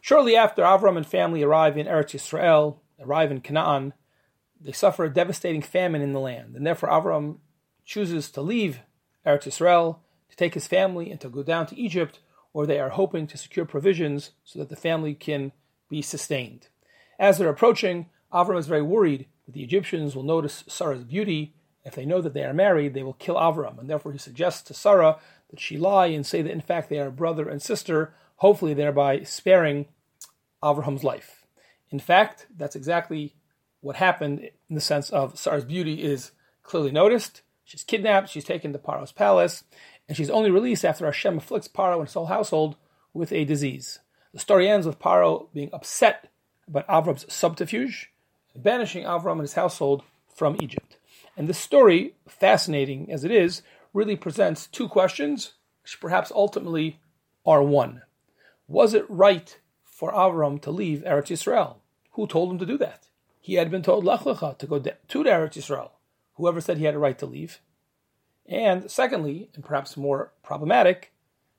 Shortly after Avram and family arrive in Eretz Yisrael, arrive in Canaan, they suffer a devastating famine in the land, and therefore Avram chooses to leave Eretz Yisrael to take his family and to go down to Egypt, where they are hoping to secure provisions so that the family can be sustained. As they're approaching, Avram is very worried that the Egyptians will notice Sarah's beauty. If they know that they are married, they will kill Avram, and therefore he suggests to Sarah that she lie and say that in fact they are brother and sister, hopefully thereby sparing Avraham's life. In fact, that's exactly what happened in the sense of Sarah's beauty is clearly noticed. She's kidnapped, she's taken to Paro's palace, and she's only released after Hashem afflicts Paro and his whole household with a disease. The story ends with Paro being upset about Avram's subterfuge, banishing Avram and his household from Egypt. And this story, fascinating as it is, really presents two questions, which perhaps ultimately are one. Was it right for Avram to leave Eretz Yisrael? Who told him to do that? He had been told Lech Lecha to go to Eretz Yisrael. Whoever said he had a right to leave? And secondly, and perhaps more problematic,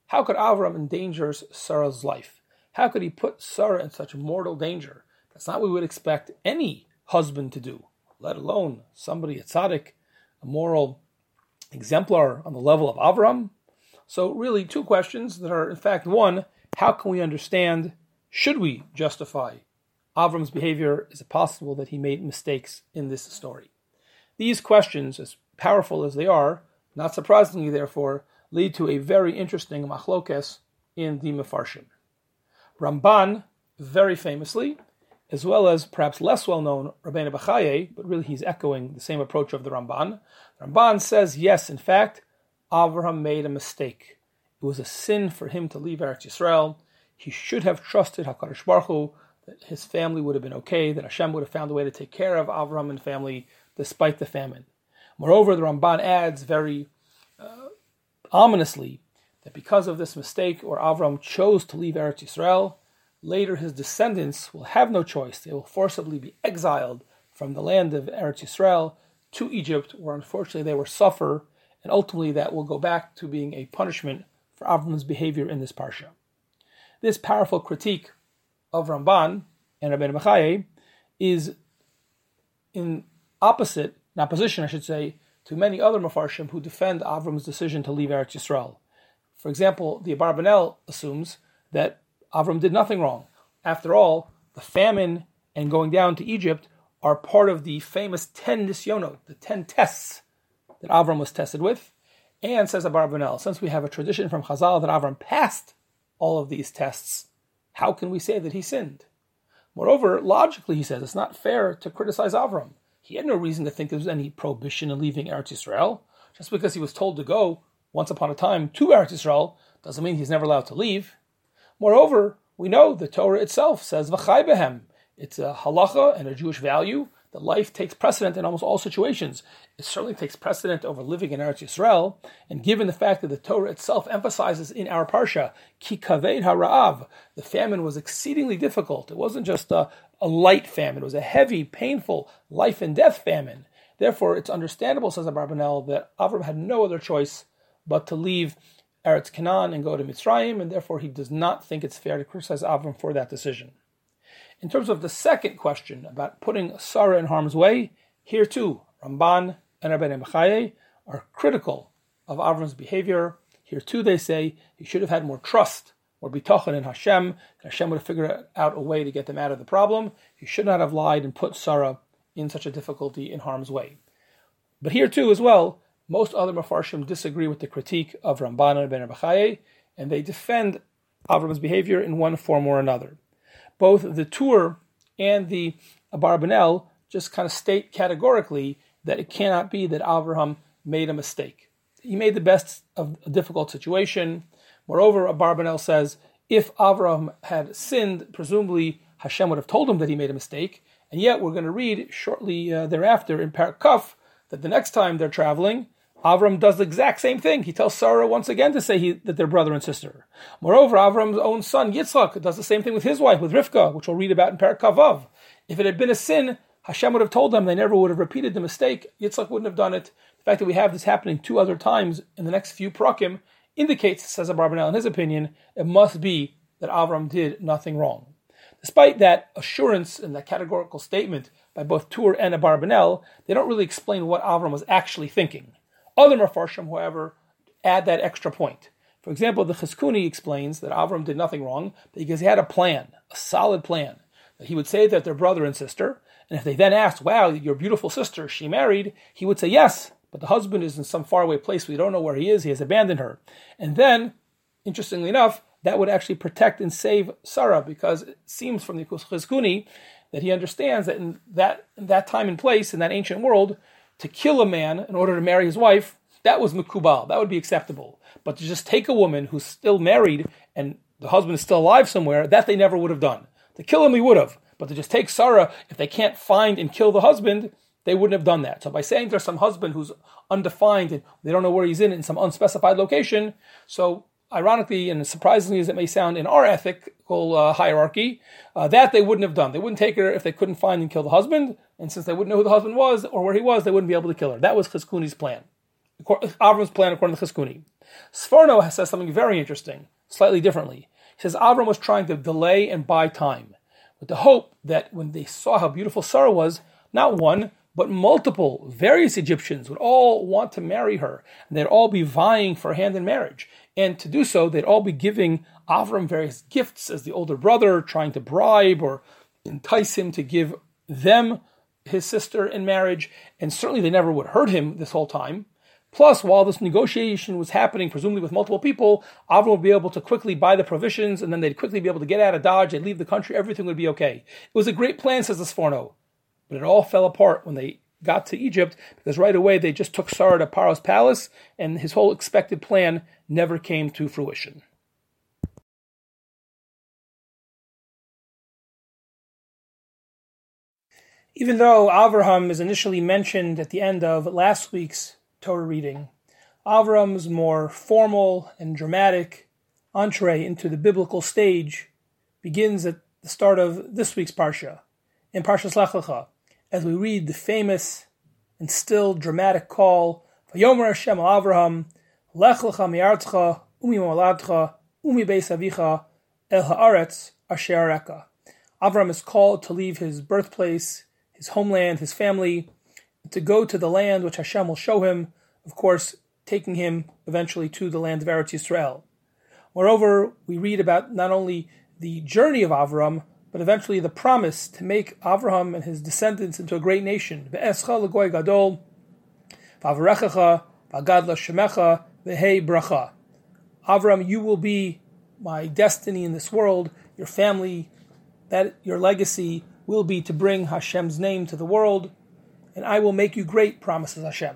how could Avram endanger Sarah's life? How could he put Sarah in such mortal danger? That's not what we would expect any husband to do, let alone somebody, a tzaddik, a moral exemplar on the level of Avram. So, really, two questions that are, in fact, one, how can we understand, should we justify Avram's behavior? Is it possible that he made mistakes in this story? These questions, as powerful as they are, not surprisingly, therefore, lead to a very interesting machlokes in the Mefarshim. Ramban, very famously, as well as perhaps less well known Rabbeinu Bechaye, but really he's echoing the same approach of the Ramban. Ramban says, yes, in fact, Avraham made a mistake. It was a sin for him to leave Eretz Yisrael. He should have trusted Hakadosh Baruch Hu that his family would have been okay, that Hashem would have found a way to take care of Avraham and family despite the famine. Moreover, the Ramban adds very uh, ominously that because of this mistake, or Avram chose to leave Eretz Yisrael, later his descendants will have no choice. They will forcibly be exiled from the land of Eretz Yisrael to Egypt, where unfortunately they will suffer, and ultimately that will go back to being a punishment for Avram's behavior in this parsha. This powerful critique of Ramban and Rabbeinu Bechaye is in opposite in opposition, I should say, to many other Mefarshim who defend Avram's decision to leave Eretz Yisrael. For example, the Abarbanel assumes that Avram did nothing wrong. After all, the famine and going down to Egypt are part of the famous 10 nisyonot, the 10 tests that Avram was tested with. And says Abarbanel, since we have a tradition from Chazal that Avram passed all of these tests, how can we say that he sinned? Moreover, logically, he says it's not fair to criticize Avram. He had no reason to think there was any prohibition in leaving Eretz Yisrael. Just because he was told to go once upon a time to Eretz Yisrael doesn't mean he's never allowed to leave. Moreover, we know the Torah itself says v'chai behem. It's a halacha and a Jewish value that life takes precedent in almost all situations. It certainly takes precedent over living in Eretz Yisrael, and given the fact that the Torah itself emphasizes in our parsha, ki kaved hara'av, the famine was exceedingly difficult. It wasn't just a, a light famine, it was a heavy, painful, life and death famine. Therefore, it's understandable, says Abarbanel, that Avram had no other choice but to leave Eretz Canaan and go to Mitzrayim, and therefore he does not think it's fair to criticize Avram for that decision. In terms of the second question about putting Sarah in harm's way, here too, Ramban and Rabbeinu Bechaye are critical of Avram's behavior. Here too, they say he should have had more trust, more bitachon in Hashem. Hashem would have figured out a way to get them out of the problem. He should not have lied and put Sarah in such a difficulty in harm's way. But here too, as well, most other Mefarshim disagree with the critique of Ramban and Ben Bechaye, and they defend Avram's behavior in one form or another. Both the Tur and the Abarbanel just kind of state categorically that it cannot be that Avraham made a mistake. He made the best of a difficult situation. Moreover, Abarbanel says if Avraham had sinned, presumably Hashem would have told him that he made a mistake. And yet, we're going to read shortly uh, thereafter in Parakuf that the next time they're traveling, Avram does the exact same thing. He tells Sarah once again to say he, that they're brother and sister. Moreover, Avram's own son Yitzchak does the same thing with his wife, with Rivka, which we'll read about in Parak Kavav. If it had been a sin, Hashem would have told them they never would have repeated the mistake. Yitzchak wouldn't have done it. The fact that we have this happening two other times in the next few prakim indicates, says Abarbanel in his opinion, it must be that Avram did nothing wrong. Despite that assurance and that categorical statement by both Tur and Abarbanel, they don't really explain what Avram was actually thinking. Other Mefarshim, however, add that extra point. For example, the Chizkuni explains that Avram did nothing wrong because he had a plan, a solid plan. That he would say that they're brother and sister, and if they then asked, Wow, your beautiful sister, she married, he would say yes, but the husband is in some faraway place, we don't know where he is, he has abandoned her. And then, interestingly enough, that would actually protect and save Sarah, because it seems from the Chizkuni that he understands that in that in that time and place, in that ancient world, to kill a man in order to marry his wife, that was mukubal, that would be acceptable. But to just take a woman who's still married and the husband is still alive somewhere, that they never would have done. To kill him, he would have. But to just take Sarah, if they can't find and kill the husband, they wouldn't have done that. So by saying there's some husband who's undefined and they don't know where he's in in some unspecified location, so ironically and surprisingly as it may sound in our ethical uh, hierarchy, uh, that they wouldn't have done. They wouldn't take her if they couldn't find and kill the husband, and since they wouldn't know who the husband was or where he was, they wouldn't be able to kill her. That was Chizkuni's plan. Avram's plan according to Chizkuni. Sforno says something very interesting, slightly differently. He says Avram was trying to delay and buy time with the hope that when they saw how beautiful Sarah was, not one, but multiple, various Egyptians would all want to marry her, and they'd all be vying for a hand in marriage. And to do so, they'd all be giving Avram various gifts as the older brother, trying to bribe or entice him to give them his sister in marriage. And certainly they never would hurt him this whole time. Plus, while this negotiation was happening, presumably with multiple people, Avram would be able to quickly buy the provisions, and then they'd quickly be able to get out of Dodge, they'd leave the country, everything would be okay. It was a great plan, says the Sforno, but it all fell apart when they got to Egypt, because right away they just took Sarah to Paro's palace, and his whole expected plan never came to fruition. Even though Avraham is initially mentioned at the end of last week's Torah reading, Avram's more formal and dramatic entree into the biblical stage begins at the start of this week's Parsha, in Parshas Lech Lecha, as we read the famous and still dramatic call, Vayomer Hashem Avraham, Lech Lecha mi'artzcha, umi moladcha, umi beis avicha, el haaretz asher Avram Avram is called to leave his birthplace, his homeland, his family, to go to the land which Hashem will show him, of course, taking him eventually to the land of Eretz Yisrael. Moreover, we read about not only the journey of Avram, but eventually the promise to make Avraham and his descendants into a great nation. gadol, shemecha, bracha. You will be my destiny in this world. Your family, that your legacy will be to bring Hashem's name to the world and I will make you great, promises Hashem.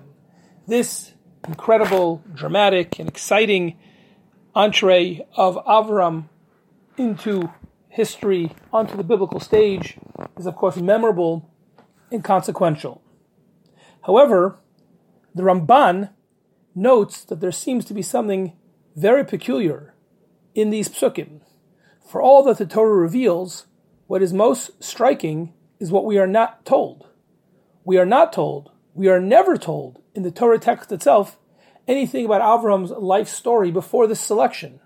This incredible, dramatic, and exciting entree of Avram into history, onto the biblical stage, is of course memorable and consequential. However, the Ramban notes that there seems to be something very peculiar in these psukim. For all that the Torah reveals, what is most striking is what we are not told we are not told, we are never told in the Torah text itself anything about Avram's life story before this selection.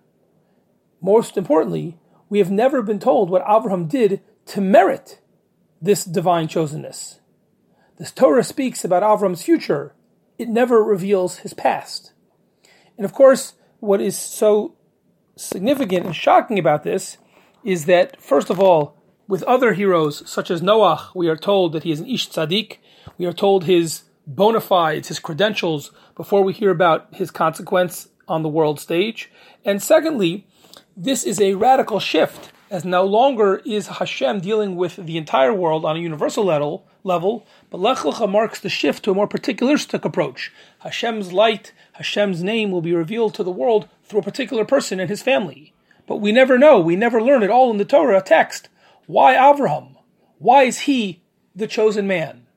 Most importantly, we have never been told what Avraham did to merit this divine chosenness. This Torah speaks about Avram's future, it never reveals his past. And of course, what is so significant and shocking about this is that, first of all, with other heroes such as Noah, we are told that he is an Ish Tzaddik, we are told his bona fides, his credentials, before we hear about his consequence on the world stage. And secondly, this is a radical shift, as no longer is Hashem dealing with the entire world on a universal level, level but Lech Lecha marks the shift to a more particularistic approach. Hashem's light, Hashem's name will be revealed to the world through a particular person and his family. But we never know, we never learn it all in the Torah text. Why Avraham? Why is he the chosen man?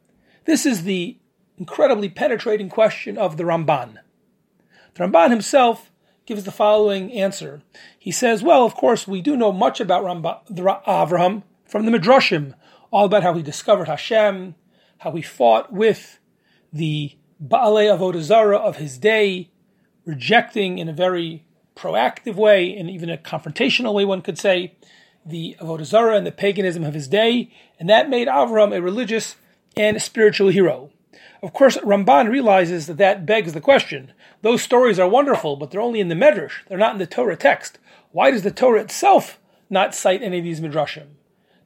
This is the incredibly penetrating question of the Ramban. The Ramban himself gives the following answer. He says, Well, of course, we do know much about Ramban, Avraham from the Midrashim, all about how he discovered Hashem, how he fought with the Baalei Avodah Zarah of his day, rejecting in a very proactive way and even a confrontational way, one could say, the Avodah Zarah and the paganism of his day, and that made Avram a religious and spiritual hero. Of course, Ramban realizes that that begs the question. Those stories are wonderful, but they're only in the Medrash. They're not in the Torah text. Why does the Torah itself not cite any of these Midrashim?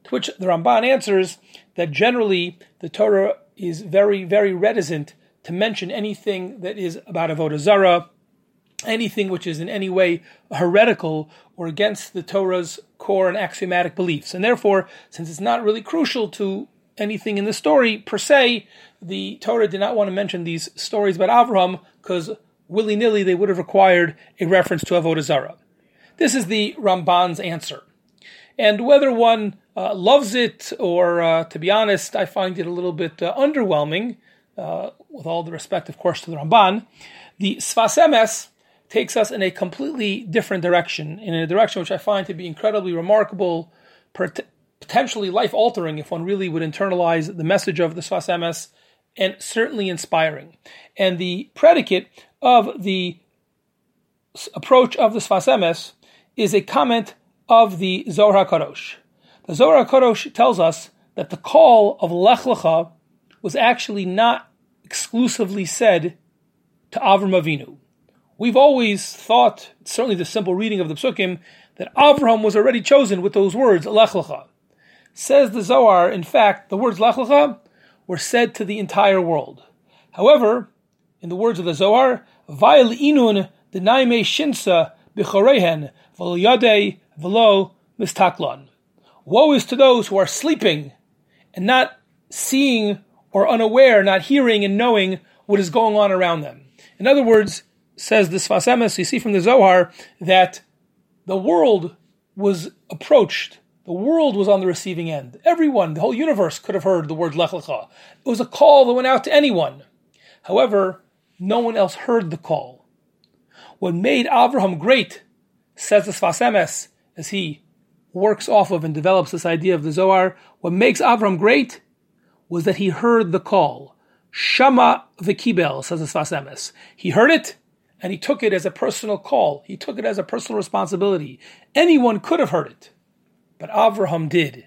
To which the Ramban answers that generally the Torah is very, very reticent to mention anything that is about Avodah Zarah, anything which is in any way heretical or against the Torah's core and axiomatic beliefs. And therefore, since it's not really crucial to anything in the story per se, the Torah did not want to mention these stories about Avraham because willy nilly they would have required a reference to Avodah Zarah. This is the Ramban's answer. And whether one uh, loves it or, uh, to be honest, I find it a little bit uh, underwhelming, uh, with all the respect, of course, to the Ramban, the Sfas Emes takes us in a completely different direction, in a direction which I find to be incredibly remarkable, potentially life altering if one really would internalize the message of the Sfas Emes, and certainly inspiring. And the predicate of the approach of the Sfas Emes is a comment of the Zohar Kadosh. The Zohar Kadosh tells us that the call of Lech Lecha was actually not exclusively said to Avram Avinu. We've always thought, certainly the simple reading of the Psukim, that Avraham was already chosen with those words, Lech Lecha. Says the Zohar, in fact, the words Lech Lecha were said to the entire world. However, in the words of the Zohar, Vail inun denaime shinsa b'chorehen v'lo v'lo mistaklon. Woe is to those who are sleeping and not seeing or unaware, not hearing and knowing what is going on around them. In other words, says the Sfas Emes, you see from the Zohar that the world was approached. The world was on the receiving end. Everyone, the whole universe could have heard the word Lech Lecha. It was a call that went out to anyone. However, no one else heard the call. What made Avraham great, says the Sfas Emes, as he works off of and develops this idea of the Zohar, what makes Avram great was that he heard the call. Shama v'kibel, says the Sfas Emes. He heard it, and he took it as a personal call. He took it as a personal responsibility. Anyone could have heard it, but Avraham did,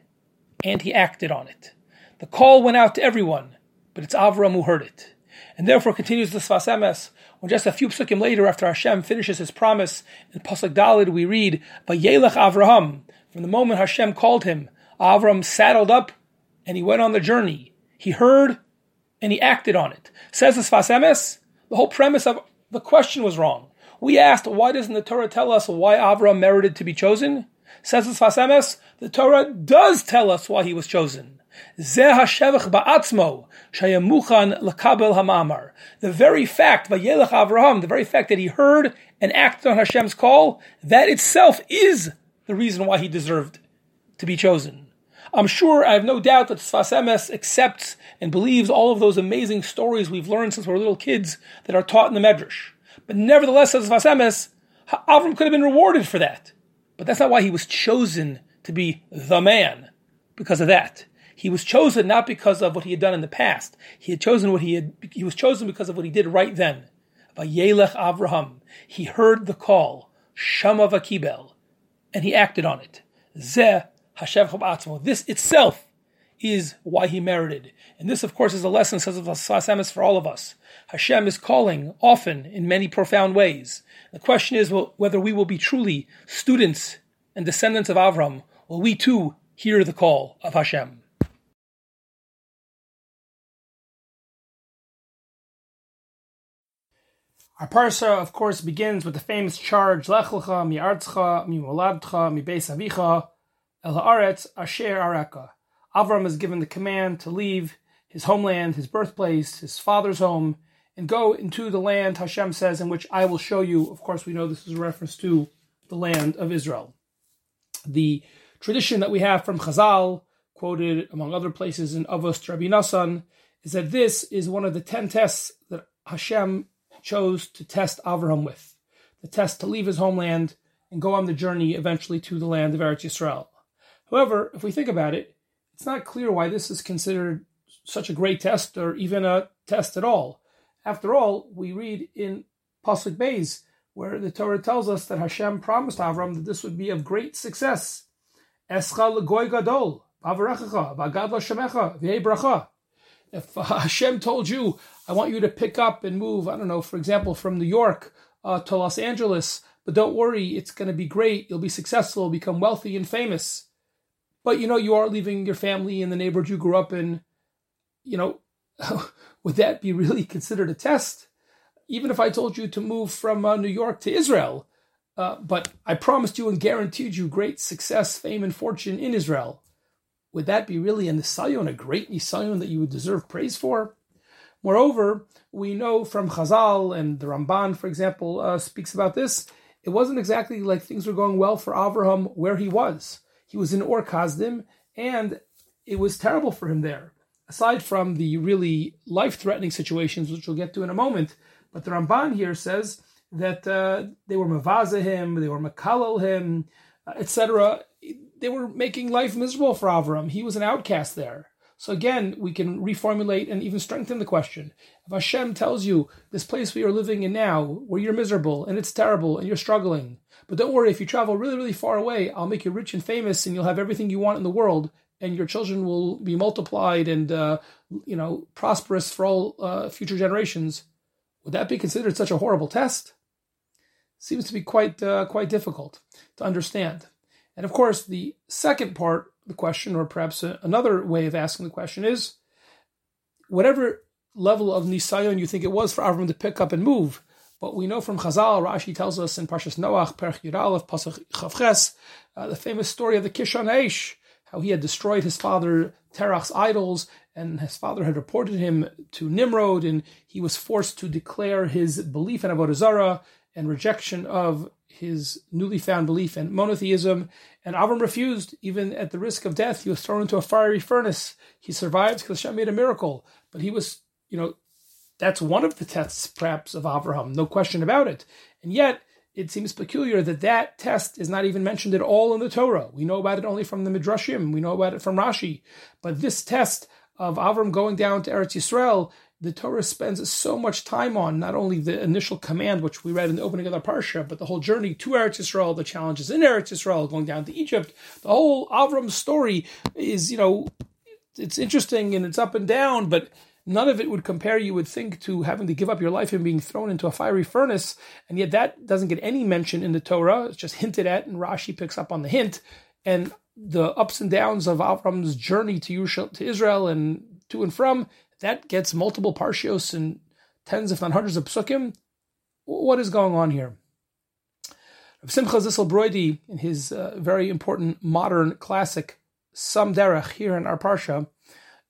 and he acted on it. The call went out to everyone, but it's Avraham who heard it. And therefore continues the Sfas Emes, when just a few psukim later, after Hashem finishes his promise, in Pasuk Dalid we read, Vayelech Avraham, from the moment Hashem called him, Avram saddled up and he went on the journey. He heard and he acted on it. Says the Sfas Emes, the whole premise of the question was wrong. We asked, why doesn't the Torah tell us why Avram merited to be chosen? Says the Sfas Emes, the Torah does tell us why he was chosen. The very fact, Avraham, the very fact that he heard and acted on Hashem's call, that itself is the reason why he deserved to be chosen. I'm sure, I have no doubt that Sfas Emes accepts and believes all of those amazing stories we've learned since we were little kids that are taught in the Medrash. But nevertheless, says Sfas Emes, Avram could have been rewarded for that. But that's not why he was chosen to be the man, because of that. He was chosen not because of what he had done in the past. He had chosen what he had, he was chosen because of what he did right then. Vayelech Avraham. He heard the call, Shama Vakibel, and he acted on it. Zeh Hashem This itself is why he merited. And this, of course, is a lesson, says Sfas for all of us. Hashem is calling often in many profound ways. The question is well, whether we will be truly students and descendants of Avram. Will we too hear the call of Hashem? Our parasha, of course, begins with the famous charge, Lech lecha mi artzcha mi moladcha mi beis avicha el haaretz asher areka. Avram is given the command to leave his homeland, his birthplace, his father's home, and go into the land, Hashem says, in which I will show you. Of course, we know this is a reference to the land of Israel. The tradition that we have from Chazal, quoted among other places in Avos Rabbi Nassan, is that this is one of the ten tests that Hashem chose to test Avraham with, the test to leave his homeland and go on the journey eventually to the land of Eretz Yisrael. However, if we think about it, it's not clear why this is considered such a great test or even a test at all. After all, we read in Pasuk Beis where the Torah tells us that Hashem promised Avram that this would be of great success. Escha legoy gadol. If Hashem told you, I want you to pick up and move, I don't know, for example, from New York uh, to Los Angeles, but don't worry, it's going to be great. You'll be successful, become wealthy and famous. But you know, you are leaving your family in the neighborhood you grew up in. You know, would that be really considered a test? Even if I told you to move from uh, New York to Israel, uh, but I promised you and guaranteed you great success, fame, and fortune in Israel, would that be really a nisayon, a great nisayon that you would deserve praise for? Moreover, we know from Chazal and the Ramban, for example, uh, speaks about this. It wasn't exactly like things were going well for Avraham where he was. He was in Ur Kasdim, and it was terrible for him there. Aside from the really life-threatening situations, which we'll get to in a moment, but the Ramban here says that uh, they were mavaza him, they were makalal him, uh, etc. They were making life miserable for Avram. He was an outcast there. So again, we can reformulate and even strengthen the question. If Hashem tells you this place where you're living in now, where you're miserable and it's terrible and you're struggling, but don't worry, if you travel really, really far away, I'll make you rich and famous and you'll have everything you want in the world and your children will be multiplied and, uh, you know, prosperous for all uh, future generations. Would that be considered such a horrible test? Seems to be quite, uh, quite difficult to understand. And of course, the second part the question, or perhaps a, another way of asking the question is whatever level of nisayon you think it was for Avram to pick up and move. But we know from Chazal, Rashi tells us in Parshas Noach, Perch Yudalev, Pasach Chavches, uh, the famous story of the Kishon Aish, how he had destroyed his father Terach's idols, and his father had reported him to Nimrod, and he was forced to declare his belief in Avodah Zarah and rejection of his newly found belief in monotheism. And Avram refused, even at the risk of death. He was thrown into a fiery furnace. He survived because Hashem made a miracle. But he was, you know, that's one of the tests, perhaps, of Avraham, no question about it. And yet, it seems peculiar that that test is not even mentioned at all in the Torah. We know about it only from the Midrashim. We know about it from Rashi. But this test of Avram going down to Eretz Yisrael the Torah spends so much time on not only the initial command, which we read in the opening of the parsha, but the whole journey to Eretz Yisrael, the challenges in Eretz Yisrael, going down to Egypt. The whole Avram story is, you know, it's interesting and it's up and down, but none of it would compare, you would think, to having to give up your life and being thrown into a fiery furnace. And yet that doesn't get any mention in the Torah. It's just hinted at, and Rashi picks up on the hint. And the ups and downs of Avram's journey to Israel and to and from that gets multiple parshios and tens, if not hundreds of psukim. What is going on here? Simcha Zissel Broide, in his uh, very important modern classic Sam Derech here in our parsha,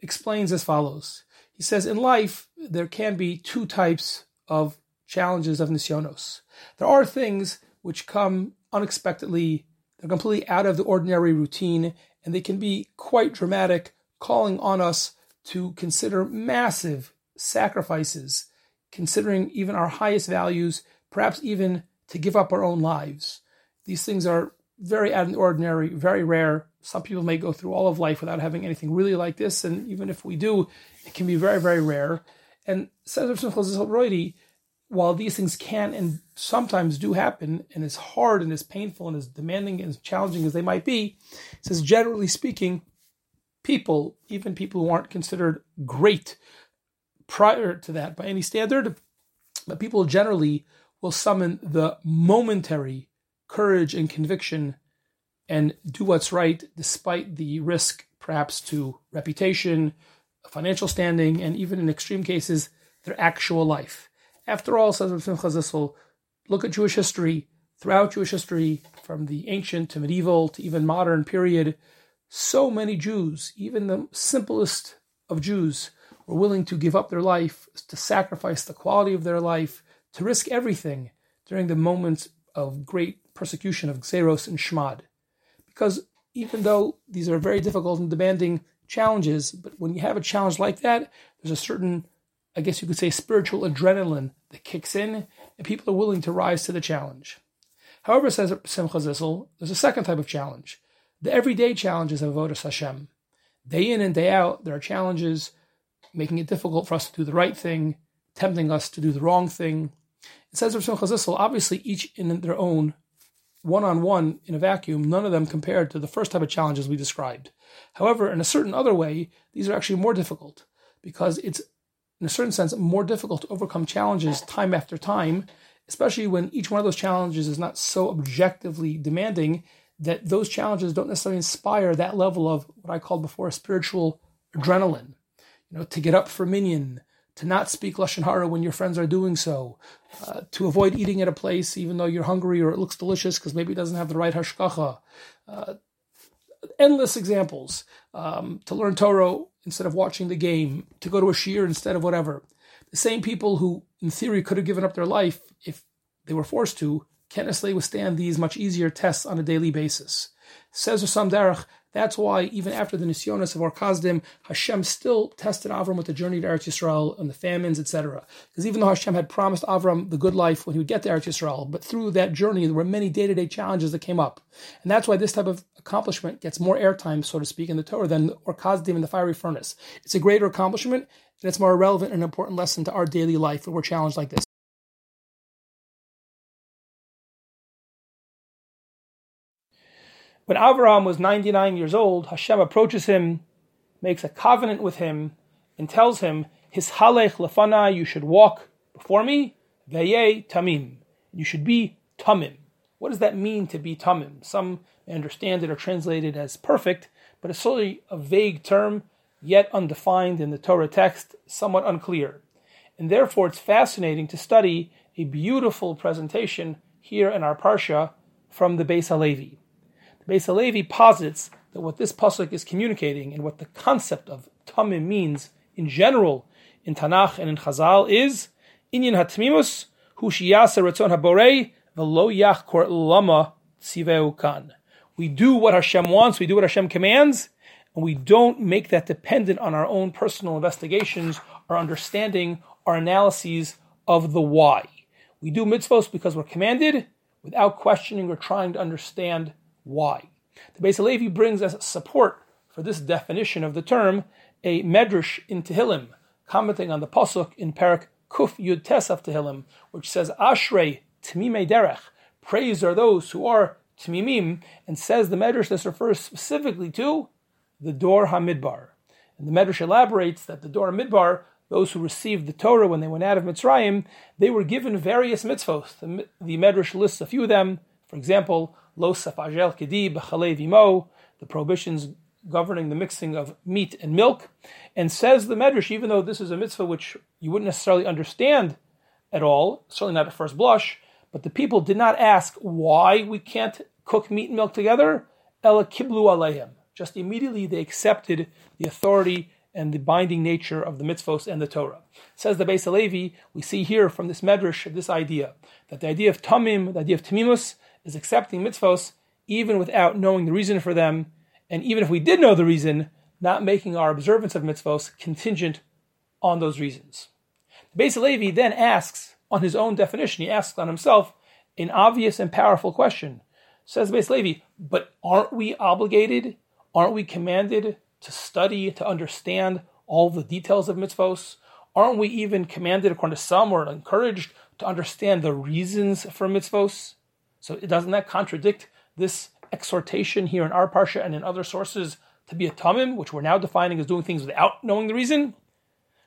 explains as follows. He says, in life, there can be two types of challenges of nisyonos. There are things which come unexpectedly, they're completely out of the ordinary routine, and they can be quite dramatic, calling on us to consider massive sacrifices, considering even our highest values, perhaps even to give up our own lives. These things are very out of the ordinary, very rare. Some people may go through all of life without having anything really like this, and even if we do, it can be very, very rare. And while these things can and sometimes do happen, and as hard and as painful and as demanding and as challenging as they might be, says generally speaking, people, even people who aren't considered great prior to that by any standard, but people generally will summon the momentary courage and conviction and do what's right despite the risk perhaps to reputation, financial standing, and even in extreme cases, their actual life. After all, says Rav Simcha Zissel, look at Jewish history, throughout Jewish history, from the ancient to medieval to even modern period, so many Jews, even the simplest of Jews, were willing to give up their life, to sacrifice the quality of their life, to risk everything during the moments of great persecution of Xeros and Shmad. Because even though these are very difficult and demanding challenges, but when you have a challenge like that, there's a certain, I guess you could say, spiritual adrenaline that kicks in, and people are willing to rise to the challenge. However, says Simcha Zissel, there's a second type of challenge the everyday challenges of Avodah Hashem. Day in and day out, there are challenges making it difficult for us to do the right thing, tempting us to do the wrong thing. It says Rav Simcha Zissel, obviously each in their own one on one in a vacuum, none of them compared to the first type of challenges we described. However, in a certain other way, these are actually more difficult because it's, in a certain sense, more difficult to overcome challenges time after time, especially when each one of those challenges is not so objectively demanding that those challenges don't necessarily inspire that level of what I called before spiritual adrenaline. You know, to get up for minyan, to not speak lashon hara when your friends are doing so, uh, to avoid eating at a place even though you're hungry or it looks delicious because maybe it doesn't have the right hashgacha. Uh, endless examples. Um, to learn Torah instead of watching the game, to go to a shiur instead of whatever. The same people who, in theory, could have given up their life if they were forced to, can't necessarily withstand these much easier tests on a daily basis. Says Osam Derech, that's why even after the nisyonos of Ur Kasdim, Hashem still tested Avram with the journey to Eretz Yisrael and the famines, etc. Because even though Hashem had promised Avram the good life when he would get to Eretz Yisrael, but through that journey there were many day-to-day challenges that came up. And that's why this type of accomplishment gets more airtime, so to speak, in the Torah than Ur Kasdim in the fiery furnace. It's a greater accomplishment, and it's more relevant and important lesson to our daily life when we're challenged like this. When Avraham was 99 years old, Hashem approaches him, makes a covenant with him, and tells him, Hishalech lefana, you should walk before me, veye tamim. You should be tamim. What does that mean to be tamim? Some understand it or translate it as perfect, but it's solely a vague term, yet undefined in the Torah text, somewhat unclear. And therefore, it's fascinating to study a beautiful presentation here in our Parsha from the Beis Halevi. Beis Halevi posits that what this pasuk is communicating and what the concept of tamim means in general in Tanakh and in Chazal is inyan hatmimus hu shiyasa ratzon haborei v'lo yachkor lama kan. We do what Hashem wants, we do what Hashem commands, and we don't make that dependent on our own personal investigations, our understanding, our analyses of the why. We do mitzvos because we're commanded without questioning or trying to understand why. The Beis Halevi brings us support for this definition of the term a medrash in Tehillim, commenting on the pasuk in Parak Kuf Yud Tesaf Tehillim, which says Ashrei Tmimei Derech. Praise are those who are Tmimim, and says the medrash this refers specifically to the Dor Hamidbar. And the medrash elaborates that the Dor Hamidbar, those who received the Torah when they went out of Mitzrayim, they were given various mitzvot. The, the medrash lists a few of them. For example, lo safajel kedi b'chalei vimo, the prohibitions governing the mixing of meat and milk, and says the Medrash, even though this is a mitzvah which you wouldn't necessarily understand at all, certainly not at first blush, but the people did not ask why we can't cook meat and milk together. Ela kiblu aleim. Just immediately they accepted the authority and the binding nature of the mitzvos and the Torah. Says the Beis Halevi, we see here from this medrash this idea that the idea of tamim, the idea of tamimus, is accepting mitzvos even without knowing the reason for them, and even if we did know the reason, not making our observance of mitzvos contingent on those reasons. The Beis Halevi then asks, on his own definition, he asks on himself an obvious and powerful question. Says Beis Halevi, but aren't we obligated, aren't we commanded to study, to understand all the details of mitzvos? Aren't we even commanded, according to some, or encouraged to understand the reasons for mitzvos? So doesn't that contradict this exhortation here in our parsha and in other sources to be a tamim, which we're now defining as doing things without knowing the reason?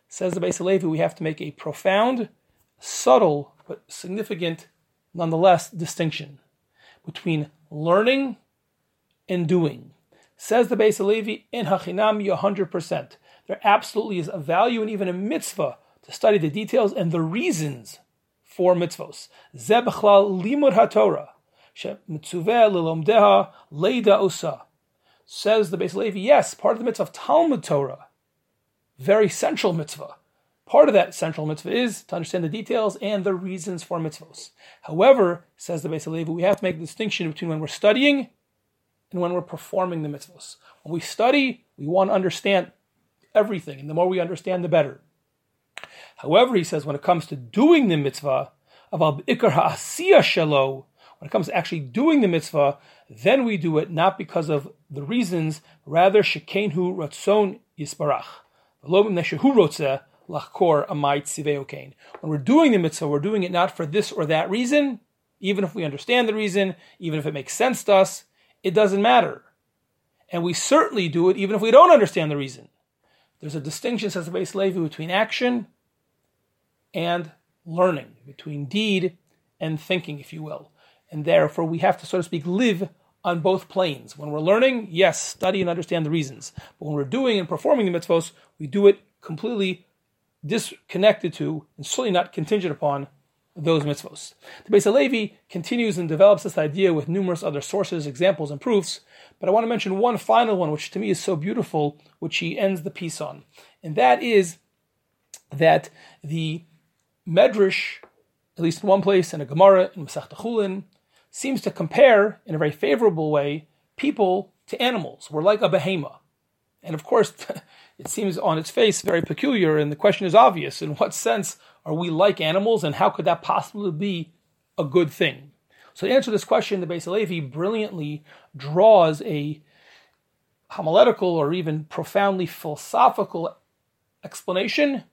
Says the Beis Halevi, we have to make a profound, subtle, but significant, nonetheless, distinction between learning and doing. Says the Beis Halevi, in Hachinam, 100%. There absolutely is a value and even a mitzvah to study the details and the reasons for mitzvos. Zebchlal limud haTorah, shemitzuveh lilomdeha leida osa. Says the Beis Levi, yes, part of the mitzvah of Talmud Torah, very central mitzvah. Part of that central mitzvah is to understand the details and the reasons for mitzvos. However, says the Beis Levi, we have to make a distinction between when we're studying and when we're performing the mitzvos. When we study, we want to understand everything, and the more we understand, the better. However, he says when it comes to doing the mitzvah, of ikar ha'asiyah shelo, when it comes to actually doing the mitzvah, then we do it not because of the reasons, rather shekenhu ratzon yisbarach. When we're doing the mitzvah, we're doing it not for this or that reason, Even if we understand the reason, even if it makes sense to us, it doesn't matter. And we certainly do it even if we don't understand the reason. There's a distinction, says the Beis Levi, between action and learning, between deed and thinking, if you will. And therefore, we have to, so to speak, live on both planes. When we're learning, yes, study and understand the reasons. But when we're doing and performing the mitzvos, we do it completely disconnected to and certainly not contingent upon those mitzvos. The Beis Levi continues and develops this idea with numerous other sources, examples, and proofs. But I want to mention one final one, which to me is so beautiful, which he ends the piece on, and that is that the Medrash, at least in one place in a Gemara in Masech Chulin, seems to compare in a very favorable way people to animals. We're like a behema. And of course, it seems on its face very peculiar, and the question is obvious. In what sense are we like animals, and how could that possibly be a good thing? So, to answer this question, the Beis Levi brilliantly draws a homiletical or even profoundly philosophical explanation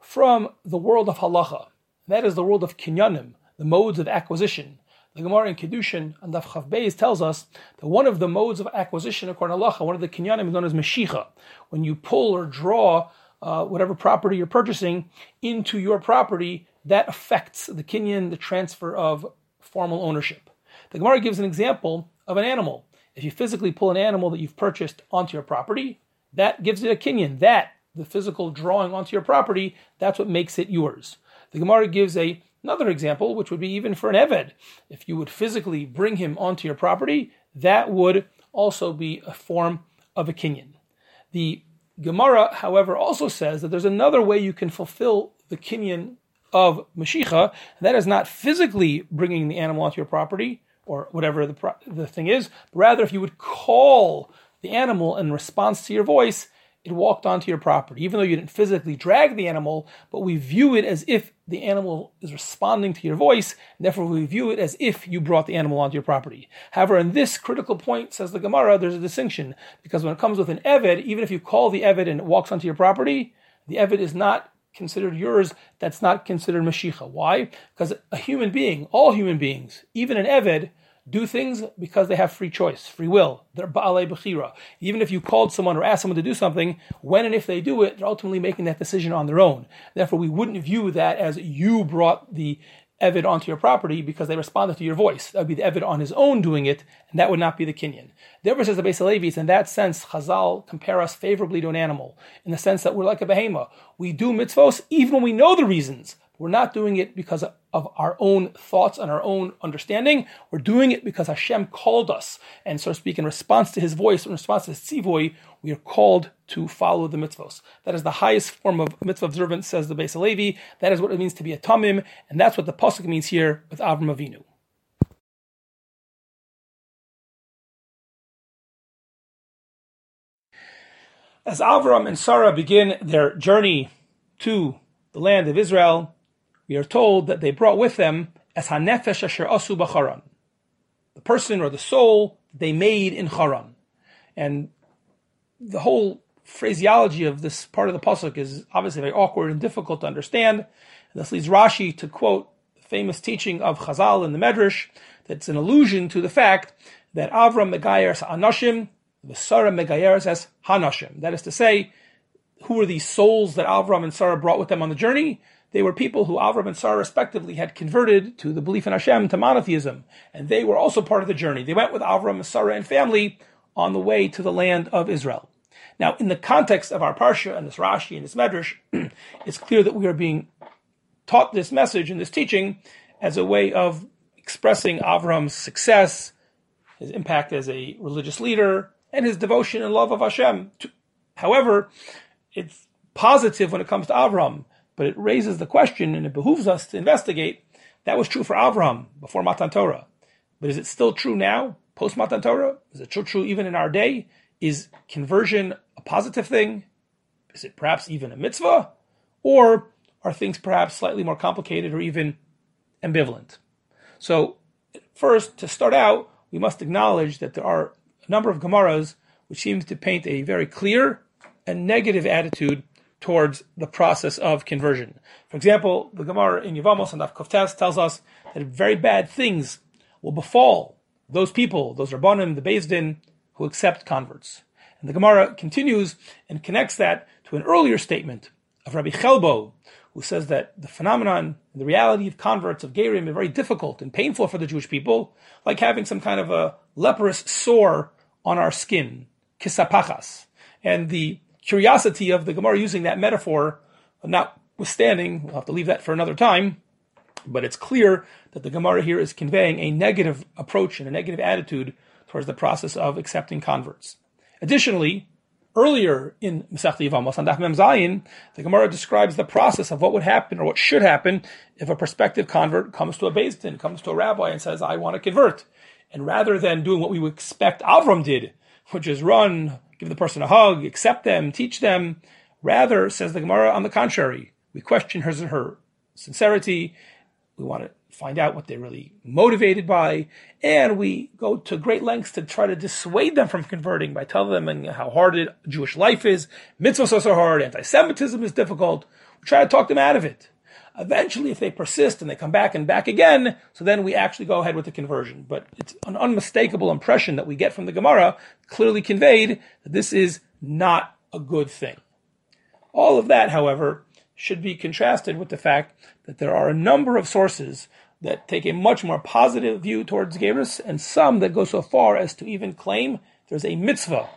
from the world of halacha. That is the world of kinyanim, the modes of acquisition, the Gemara in Kedushin and Daf Chav tells us that one of the modes of acquisition according to Allah, one of the kinyanim is known as Meshicha. When you pull or draw uh, whatever property you're purchasing into your property, that affects the kinyan, the transfer of formal ownership. The Gemara gives an example of an animal. If you physically pull an animal that you've purchased onto your property, that gives it a kinyan. That, the physical drawing onto your property, that's what makes it yours. The Gemara gives a Another example, which would be even for an Eved, if you would physically bring him onto your property, that would also be a form of a kinyan. The Gemara, however, also says that there's another way you can fulfill the kinyan of Meshicha, and that is not physically bringing the animal onto your property or whatever the, pro- the thing is, but rather if you would call the animal in response to your voice, it walked onto your property, even though you didn't physically drag the animal, but we view it as if the animal is responding to your voice, and therefore we view it as if you brought the animal onto your property. However, in this critical point, says the Gemara, there's a distinction, because when it comes with an Eved, even if you call the Eved and it walks onto your property, the Eved is not considered yours, that's not considered Meshicha. Why? Because a human being, all human beings, even an Eved, do things because they have free choice, free will. They're ba'alei bechira. Even if you called someone or asked someone to do something, when and if they do it, they're ultimately making that decision on their own. Therefore, we wouldn't view that as you brought the Eved onto your property because they responded to your voice. That would be the Eved on his own doing it, and that would not be the Kinyan. Therefore, says the Beis Levis, in that sense, Chazal compare us favorably to an animal, in the sense that we're like a behemoth. We do mitzvos even when we know the reasons, we're not doing it because of our own thoughts and our own understanding. We're doing it because Hashem called us. And so to speak, in response to his voice, in response to his tzivoy, we are called to follow the mitzvos. That is the highest form of mitzvah observance, says the Beis Levi. That is what it means to be a tamim. And that's what the Pasuk means here with Avram Avinu. As Avram and Sarah begin their journey to the land of Israel, we are told that they brought with them as hanefesh asher asu b'charan, the person or the soul they made in Charan. And the whole phraseology of this part of the pasuk is obviously very awkward and difficult to understand. And this leads Rashi to quote the famous teaching of Chazal in the Medrash that's an allusion to the fact that Avram Megayers Anashim, the Sarah Megayers as Hanashim. That is to say, who were these souls that Avram and Sarah brought with them on the journey? They were people who Avram and Sarah respectively had converted to the belief in Hashem, to monotheism, and they were also part of the journey. They went with Avram, and Sarah, and family on the way to the land of Israel. Now, in the context of our Parsha and this Rashi and this Medrash, it's clear that we are being taught this message and this teaching as a way of expressing Avram's success, his impact as a religious leader, and his devotion and love of Hashem. However, it's positive when it comes to Avram but it raises the question, and it behooves us to investigate. That was true for Avraham before Matan Torah, but is it still true now, post Matan Torah? Is it still true even in our day? Is conversion a positive thing? Is it perhaps even a mitzvah? Or are things perhaps slightly more complicated or even ambivalent? So, first, to start out, we must acknowledge that there are a number of Gemaras which seem to paint a very clear and negative attitude towards the process of conversion. For example, the Gemara in Yevamos and Koftes tells us that very bad things will befall those people, those Rabbanim, the Din, who accept converts. And the Gemara continues and connects that to an earlier statement of Rabbi Chelbo, who says that the phenomenon, and the reality of converts of Gerim is very difficult and painful for the Jewish people, like having some kind of a leprous sore on our skin, kisapachas. And the curiosity of the Gemara using that metaphor, notwithstanding, we'll have to leave that for another time, but it's clear that the Gemara here is conveying a negative approach and a negative attitude towards the process of accepting converts. Additionally, earlier in Masechta Yevamos on Daf Mem Zayin, the Gemara describes the process of what would happen or what should happen if a prospective convert comes to a Beis Din, comes to a rabbi and says, "I want to convert," and rather than doing what we would expect Avram did, which is run, give the person a hug, accept them, teach them, rather says the Gemara, on the contrary, we question her, and her sincerity, we want to find out what they're really motivated by, and we go to great lengths to try to dissuade them from converting by telling them how hard Jewish life is, mitzvahs are so hard, anti-Semitism is difficult. We try to talk them out of it. Eventually, if they persist and they come back and back again, so then we actually go ahead with the conversion. But it's an unmistakable impression that we get from the Gemara, clearly conveyed that this is not a good thing. All of that, however, should be contrasted with the fact that there are a number of sources that take a much more positive view towards Gerus, and some that go so far as to even claim there's a mitzvah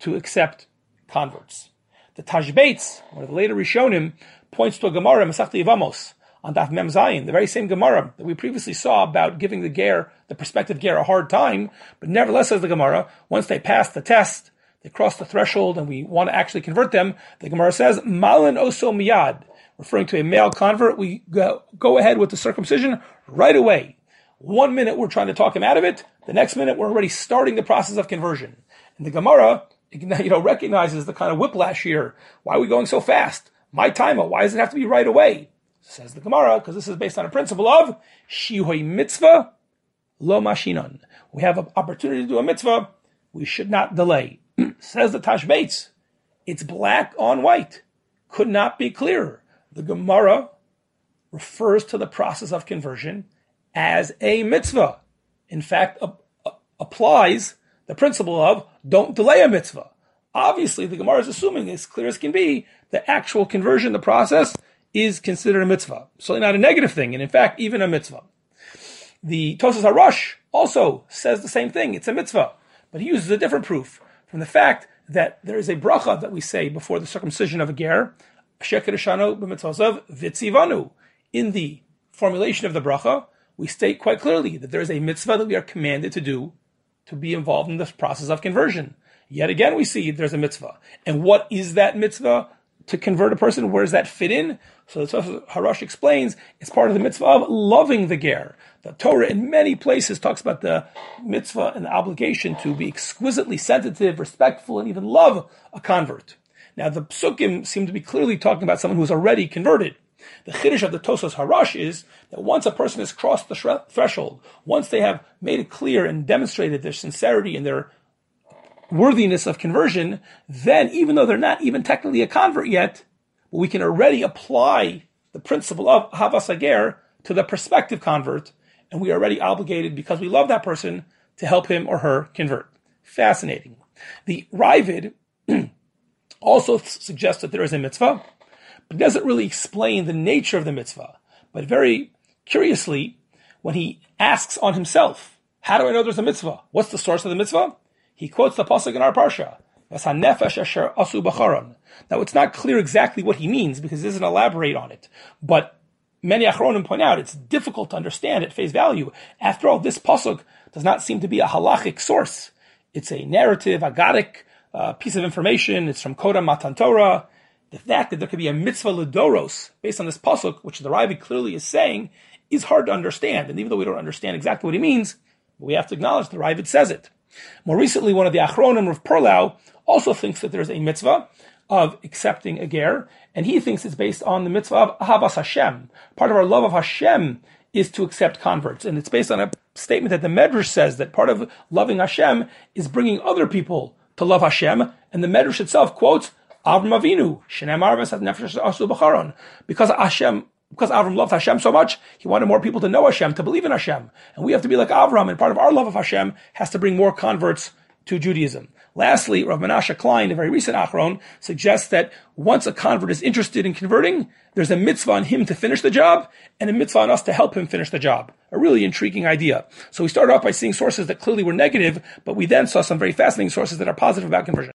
to accept converts. The Tashbetz, one of the later Rishonim, points to a Gemara, Masachti Yevamos, on Daf Mem Zayin, the very same Gemara that we previously saw about giving the Ger, the prospective Ger, a hard time, but nevertheless, says the Gemara, once they pass the test, they cross the threshold and we want to actually convert them, the Gemara says, Malin oso miyad, referring to a male convert, we go, go ahead with the circumcision right away. One minute we're trying to talk him out of it, the next minute we're already starting the process of conversion. And the Gemara, you know, recognizes the kind of whiplash here. Why are we going so fast? Mai ta'ama, why does it have to be right away? Says the Gemara, because this is based on a principle of shihui mitzvah lo mashinon. We have an opportunity to do a mitzvah, we should not delay. Says the Tashbetz, it's black on white. Could not be clearer. The Gemara refers to the process of conversion as a mitzvah. In fact, a, a, applies the principle of don't delay a mitzvah. Obviously, the Gemara is assuming, as clear as can be, the actual conversion, the process, is considered a mitzvah. So not a negative thing, and in fact, even a mitzvah. The Tosfos HaRosh also says the same thing. It's a mitzvah. But he uses a different proof from the fact that there is a bracha that we say before the circumcision of a ger, vitzivanu. In the formulation of the bracha, we state quite clearly that there is a mitzvah that we are commanded to do to be involved in this process of conversion. Yet again, we see there's a mitzvah. And what is that mitzvah to convert a person? Where does that fit in? So the HaRosh explains it's part of the mitzvah of loving the ger. The Torah in many places talks about the mitzvah and the obligation to be exquisitely sensitive, respectful, and even love a convert. Now the psukim seem to be clearly talking about someone who's already converted. The chiddush of the Tosfos HaRosh is that once a person has crossed the threshold, once they have made it clear and demonstrated their sincerity and their worthiness of conversion, then even though they're not even technically a convert yet, we can already apply the principle of Ahavas HaGer to the prospective convert and we are already obligated because we love that person to help him or her convert. Fascinating. The Raavad also suggests that there is a mitzvah, but doesn't really explain the nature of the mitzvah. But very curiously, when he asks on himself, how do I know there's a mitzvah? What's the source of the mitzvah? He quotes the pasuk in our parsha. Now it's not clear exactly what he means because he doesn't elaborate on it. But many Achronim point out it's difficult to understand at face value. After all, this pasuk does not seem to be a halachic source. It's a narrative, agadic uh, piece of information. It's from Kodem Matan Torah. The fact that there could be a mitzvah ledoros based on this pasuk, which the Raavad clearly is saying, is hard to understand. And even though we don't understand exactly what he means, we have to acknowledge the Raavad says it. More recently, one of the Achronim of Perlau also thinks that there's a mitzvah of accepting a ger, and he thinks it's based on the mitzvah of Ahavas Hashem. Part of our love of Hashem is to accept converts, and it's based on a statement that the Medrash says that part of loving Hashem is bringing other people to love Hashem, and the Medrash itself quotes Avram Avinu, because Hashem, because Avram loved Hashem so much, he wanted more people to know Hashem, to believe in Hashem. And we have to be like Avram, and part of our love of Hashem has to bring more converts to Judaism. Lastly, Rav Menashe Klein, a very recent Achron, suggests that once a convert is interested in converting, there's a mitzvah on him to finish the job and a mitzvah on us to help him finish the job. A really intriguing idea. So we started off by seeing sources that clearly were negative, but we then saw some very fascinating sources that are positive about conversion.